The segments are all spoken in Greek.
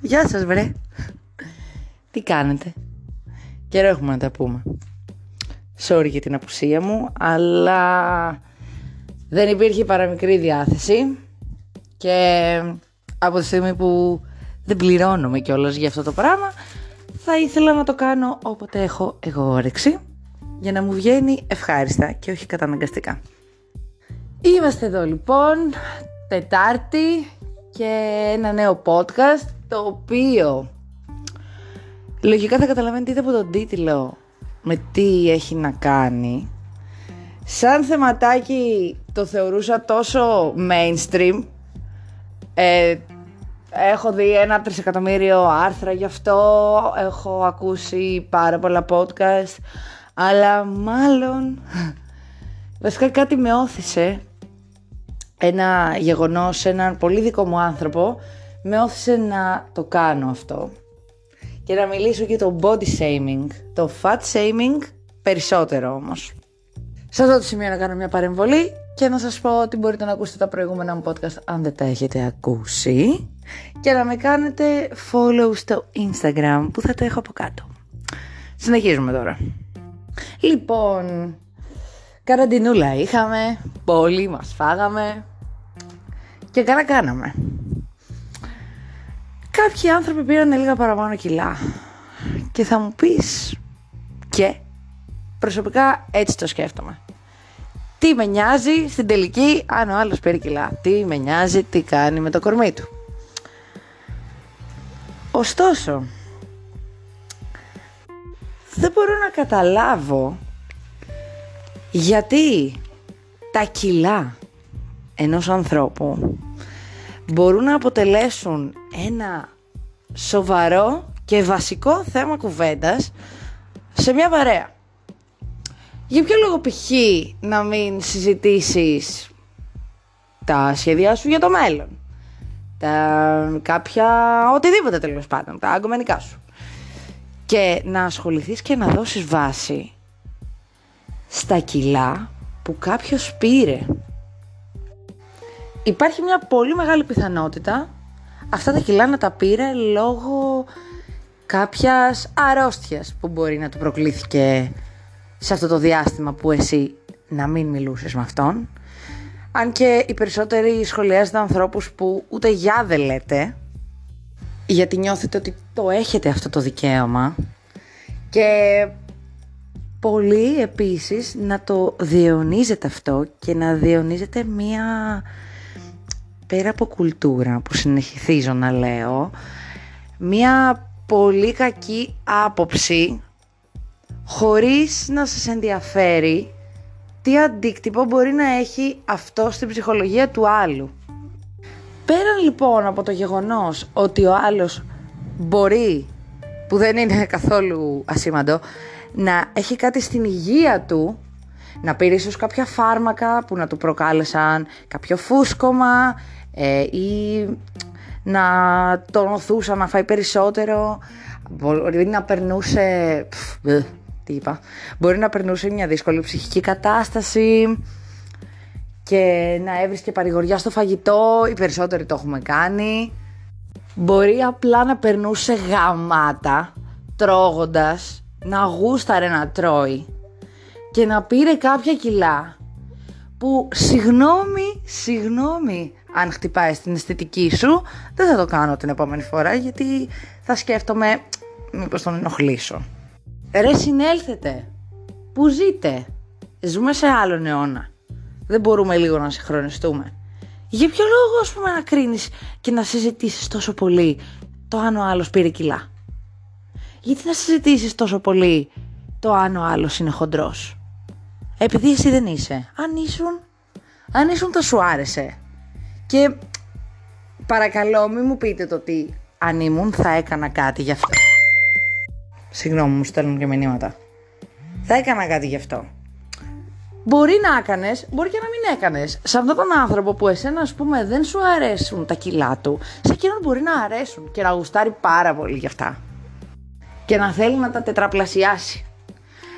Γεια σας βρε. Τι κάνετε; Καιρό έχουμε να τα πούμε. Sorry για την απουσία μου, αλλά δεν υπήρχε παραμικρή διάθεση και από τη στιγμή που δεν πληρώνομαι κιόλας για αυτό το πράγμα θα ήθελα να το κάνω όποτε έχω εγώ όρεξη για να μου βγαίνει ευχάριστα και όχι καταναγκαστικά. Είμαστε εδώ λοιπόν, Τετάρτη και ένα νέο podcast το οποίο λογικά θα καταλαβαίνετε είτε από τον τίτλο με τι έχει να κάνει. Σαν θεματάκι το θεωρούσα τόσο mainstream. Ε, έχω δει ένα τρισεκατομμύριο άρθρα γι' αυτό έχω ακούσει πάρα πολλά podcast αλλά μάλλον βασικά κάτι με όθησε ένα γεγονός, έναν πολύ δικό μου άνθρωπο με όθησε να το κάνω αυτό και να μιλήσω για το body shaming, το fat shaming περισσότερο όμως. Σε αυτό το σημείο να κάνω μια παρεμβολή και να σας πω ότι μπορείτε να ακούσετε τα προηγούμενα μου podcast αν δεν τα έχετε ακούσει και να με κάνετε follow στο Instagram που θα το έχω από κάτω. Συνεχίζουμε τώρα. Λοιπόν, καραντινούλα είχαμε, πολύ μας φάγαμε και καλά κάναμε. Κάποιοι άνθρωποι πήραν λίγα παραπάνω κιλά και θα μου πεις και προσωπικά έτσι το σκέφτομαι. Τι με νοιάζει στην τελική αν ο άλλος πήρε κιλά. Τι με νοιάζει τι κάνει με το κορμί του. Ωστόσο, δεν μπορώ να καταλάβω γιατί τα κιλά ενός ανθρώπου μπορούν να αποτελέσουν ένα σοβαρό και βασικό θέμα κουβέντας σε μια παρέα. Για ποιο λόγο π.χ. να μην συζητήσεις τα σχέδιά σου για το μέλλον. Τα κάποια οτιδήποτε τέλος πάντων, τα αγκομενικά σου. Και να ασχοληθείς και να δώσεις βάση στα κιλά που κάποιος πήρε. Υπάρχει μια πολύ μεγάλη πιθανότητα αυτά τα κιλά να τα πήρε λόγω κάποιας αρρώστιας που μπορεί να του προκλήθηκε σε αυτό το διάστημα που εσύ να μην μιλούσες με αυτόν. Αν και οι περισσότεροι σχολιάζετε ανθρώπους που ούτε γεια δεν λέτε, γιατί νιώθετε ότι το έχετε αυτό το δικαίωμα και πολύ επίσης να το διαιωνίζετε αυτό και να διαιωνίζετε μία πέρα από κουλτούρα που συνεχίζω να λέω μία πολύ κακή άποψη χωρίς να σας ενδιαφέρει τι αντίκτυπο μπορεί να έχει αυτό στην ψυχολογία του άλλου. Πέραν λοιπόν από το γεγονός ότι ο άλλος μπορεί, που δεν είναι καθόλου ασήμαντο, να έχει κάτι στην υγεία του, να πήρε ίσως κάποια φάρμακα που να του προκάλεσαν κάποιο φούσκωμα ε, ή να τον οθούσαν να φάει περισσότερο, μπορεί να περνούσε... τι είπα, μπορεί να περνούσε μια δύσκολη ψυχική κατάσταση και να έβρισκε παρηγοριά στο φαγητό, οι περισσότεροι το έχουμε κάνει. Μπορεί απλά να περνούσε γαμάτα τρώγοντας, να γούσταρε να τρώει και να πήρε κάποια κιλά που συγγνώμη, συγγνώμη αν χτυπάει στην αισθητική σου, δεν θα το κάνω την επόμενη φορά γιατί θα σκέφτομαι μήπως τον ενοχλήσω. Ρε συνέλθετε, που ζείτε, ζούμε σε άλλον αιώνα. Δεν μπορούμε λίγο να συγχρονιστούμε. Για ποιο λόγο ας πούμε να κρίνεις και να συζητήσεις τόσο πολύ το αν ο άλλος πήρε κιλά; Γιατί να συζητήσεις τόσο πολύ το αν ο άλλος είναι χοντρός; Επειδή εσύ δεν είσαι. Αν ήσουν, αν ήσουν θα σου άρεσε. Και παρακαλώ μην μου πείτε το ότι αν ήμουν θα έκανα κάτι γι' αυτό. Συγγνώμη μου στέλνουν και μηνύματα. Θα έκανα κάτι γι' αυτό. Μπορεί να έκανες, μπορεί και να μην έκανες. Σε αυτόν τον άνθρωπο που εσένα, ας πούμε, δεν σου αρέσουν τα κιλά του, σε εκείνον μπορεί να αρέσουν και να γουστάρει πάρα πολύ γι' αυτά. Και να θέλει να τα τετραπλασιάσει.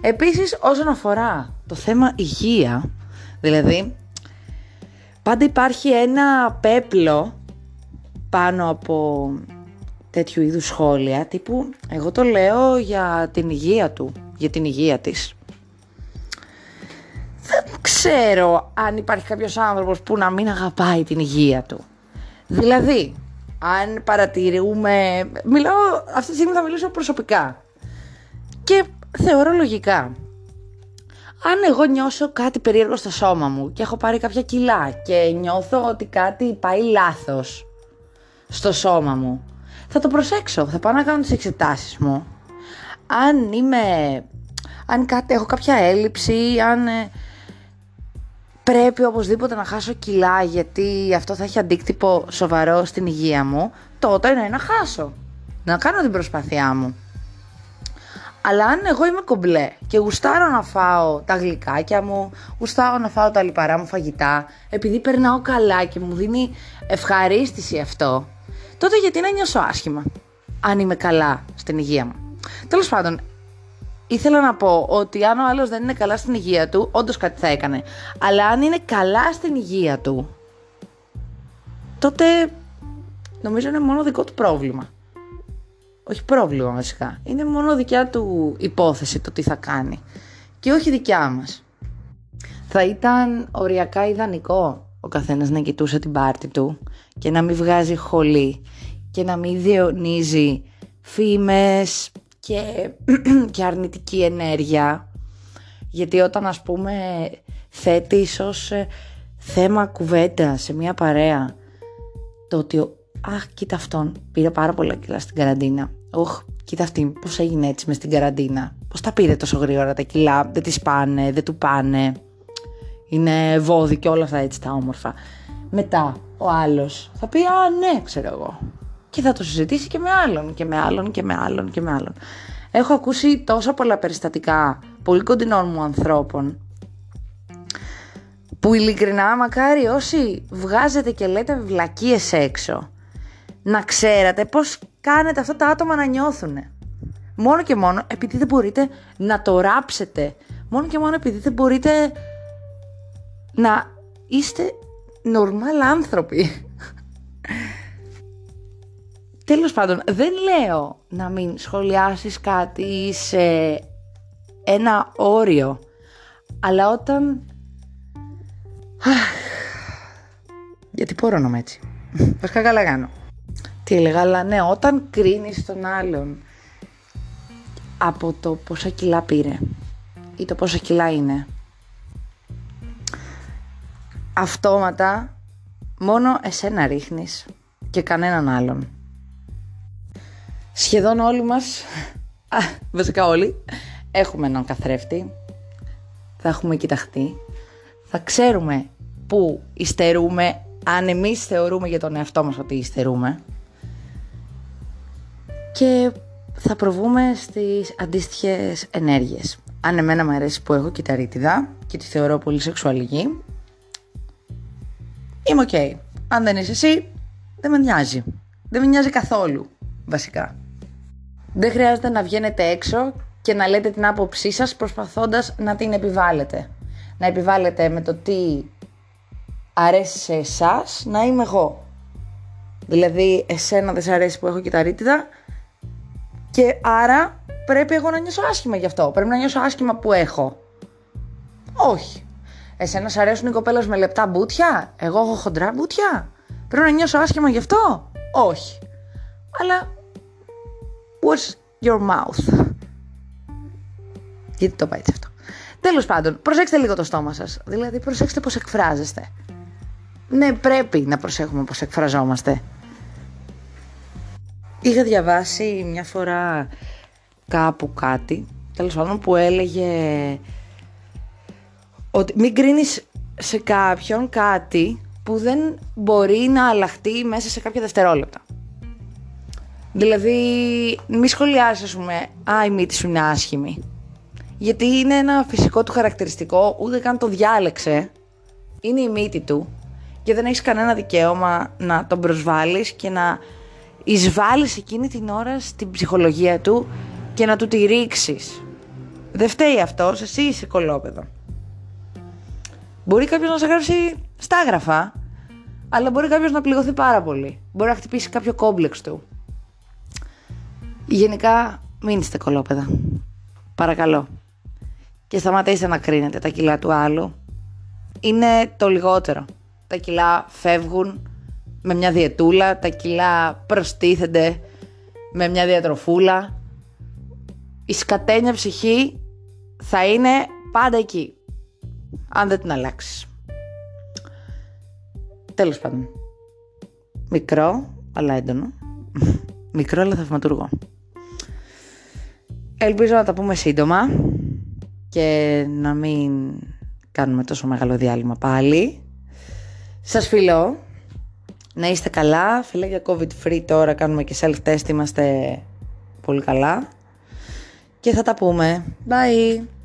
Επίσης, όσον αφορά το θέμα υγεία, δηλαδή, πάντα υπάρχει ένα πέπλο πάνω από τέτοιου είδους σχόλια τύπου εγώ το λέω για την υγεία του, για την υγεία της. Δεν ξέρω αν υπάρχει κάποιος άνθρωπος που να μην αγαπάει την υγεία του. Δηλαδή, αν παρατηρούμε, μιλάω, αυτή τη στιγμή θα μιλήσω προσωπικά και θεωρώ λογικά. Αν εγώ νιώσω κάτι περίεργο στο σώμα μου και έχω πάρει κάποια κιλά και νιώθω ότι κάτι πάει λάθος στο σώμα μου, θα το προσέξω, θα πάω να κάνω τις εξετάσεις μου. Αν είμαι, αν κάτι, έχω κάποια έλλειψη, αν ε, πρέπει οπωσδήποτε να χάσω κιλά γιατί αυτό θα έχει αντίκτυπο σοβαρό στην υγεία μου, τότε είναι να χάσω, να κάνω την προσπάθειά μου. Αλλά αν εγώ είμαι κομπλέ και γουστάρω να φάω τα γλυκάκια μου, γουστάρω να φάω τα λιπαρά μου φαγητά, επειδή περνάω καλά και μου δίνει ευχαρίστηση αυτό, τότε γιατί να νιώσω άσχημα, αν είμαι καλά στην υγεία μου. Τέλος πάντων, ήθελα να πω ότι αν ο άλλος δεν είναι καλά στην υγεία του, όντως κάτι θα έκανε. Αλλά αν είναι καλά στην υγεία του, τότε νομίζω είναι μόνο δικό του πρόβλημα. Όχι πρόβλημα βασικά. Είναι μόνο δικιά του υπόθεση το τι θα κάνει. Και όχι δικιά μας. Θα ήταν οριακά ιδανικό ο καθένας να κοιτούσε την πάρτη του και να μην βγάζει χολή και να μην διαιωνίζει φήμες και, και αρνητική ενέργεια γιατί όταν ας πούμε θέτει ίσως ε, θέμα κουβέντα σε μια παρέα το ότι αχ κοίτα αυτόν πήρε πάρα πολλά κιλά στην καραντίνα οχ κοίτα αυτή πως έγινε έτσι μες στην καραντίνα. Πως τα πήρε τόσο γρήγορα τα κιλά δεν τις πάνε, δεν του πάνε. Είναι βόδι και όλα αυτά έτσι τα όμορφα. Μετά ο άλλος θα πει α ναι ξέρω εγώ και θα το συζητήσει και με άλλον και με άλλον και με άλλον και με άλλον. Έχω ακούσει τόσα πολλά περιστατικά πολύ κοντινών μου ανθρώπων που ειλικρινά μακάρι όσοι βγάζετε και λέτε βλακίες έξω να ξέρατε πώς κάνετε αυτά τα άτομα να νιώθουν. Μόνο και μόνο επειδή δεν μπορείτε να το ράψετε. Μόνο και μόνο επειδή δεν μπορείτε να είστε νορμάλ άνθρωποι. Τέλος πάντων, δεν λέω να μην σχολιάσεις κάτι σε ένα όριο, αλλά όταν... Γιατί πόρωνομαι έτσι. Βασικά καλά κάνω. Τι έλεγα, αλλά ναι, όταν κρίνεις τον άλλον από το πόσα κιλά πήρε ή το πόσα κιλά είναι, αυτόματα μόνο εσένα ρίχνεις και κανέναν άλλον. Σχεδόν όλοι μας, α, βασικά όλοι, έχουμε έναν καθρέφτη, θα έχουμε κοιταχτεί, θα ξέρουμε που υστερούμε, αν εμείς θεωρούμε για τον εαυτό μας ότι υστερούμε και θα προβούμε στις αντίστοιχες ενέργειες. Αν εμένα μου αρέσει που έχω κυτταρίτιδα και τη θεωρώ πολύ σεξουαλική, είμαι οκ. Αν δεν είσαι εσύ, δεν με νοιάζει. Δεν με νοιάζει καθόλου, βασικά. Δεν χρειάζεται να βγαίνετε έξω και να λέτε την άποψή σας προσπαθώντας να την επιβάλλετε. Να επιβάλλετε με το τι αρέσει σε εσάς να είμαι εγώ. Δηλαδή εσένα δεν σε αρέσει που έχω κυταρίτιδα και άρα πρέπει εγώ να νιώσω άσχημα γι' αυτό. Πρέπει να νιώσω άσχημα που έχω. Όχι. Εσένα σε αρέσουν οι κοπέλες με λεπτά μπούτια, εγώ έχω χοντρά μπούτια; Πρέπει να νιώσω άσχημα γι' αυτό; Όχι. Αλλά What's your mouth; Γιατί το πάει έτσι αυτό. Τέλος πάντων, προσέξτε λίγο το στόμα σας. Δηλαδή, προσέξτε πώς εκφράζεστε. Ναι, πρέπει να προσέχουμε πώς εκφραζόμαστε. Είχα διαβάσει μια φορά κάπου κάτι, τέλος πάντων, που έλεγε ότι μην κρίνεις σε κάποιον κάτι που δεν μπορεί να αλλάχτεί μέσα σε κάποια δευτερόλεπτα. Δηλαδή, μη σχολιάσει, ας πούμε, Α, η μύτη σου είναι άσχημη. Γιατί είναι ένα φυσικό του χαρακτηριστικό, ούτε καν το διάλεξε. Είναι η μύτη του και δεν έχεις κανένα δικαίωμα να τον προσβάλλεις και να εισβάλλεις εκείνη την ώρα στην ψυχολογία του και να του τη ρίξεις. Δεν φταίει αυτός, εσύ είσαι κολόπεδο. Μπορεί κάποιος να σε γράψει στάγραφα, αλλά μπορεί κάποιος να πληγωθεί πάρα πολύ. Μπορεί να χτυπήσει κάποιο κόμπλεξ του. Γενικά, μην είστε κολόπεδα. Παρακαλώ. Και σταματήστε να κρίνετε τα κιλά του άλλου. Είναι το λιγότερο. Τα κιλά φεύγουν με μια διετούλα, τα κιλά προστίθενται με μια διατροφούλα. Η σκατένια ψυχή θα είναι πάντα εκεί. Αν δεν την αλλάξεις. Τέλος πάντων. Μικρό, αλλά έντονο. Μικρό, αλλά θαυματουργό. Ελπίζω να τα πούμε σύντομα και να μην κάνουμε τόσο μεγάλο διάλειμμα πάλι. Σας φιλώ. Να είστε καλά. για COVID free τώρα κάνουμε και self-test. Είμαστε πολύ καλά. Και θα τα πούμε. Bye!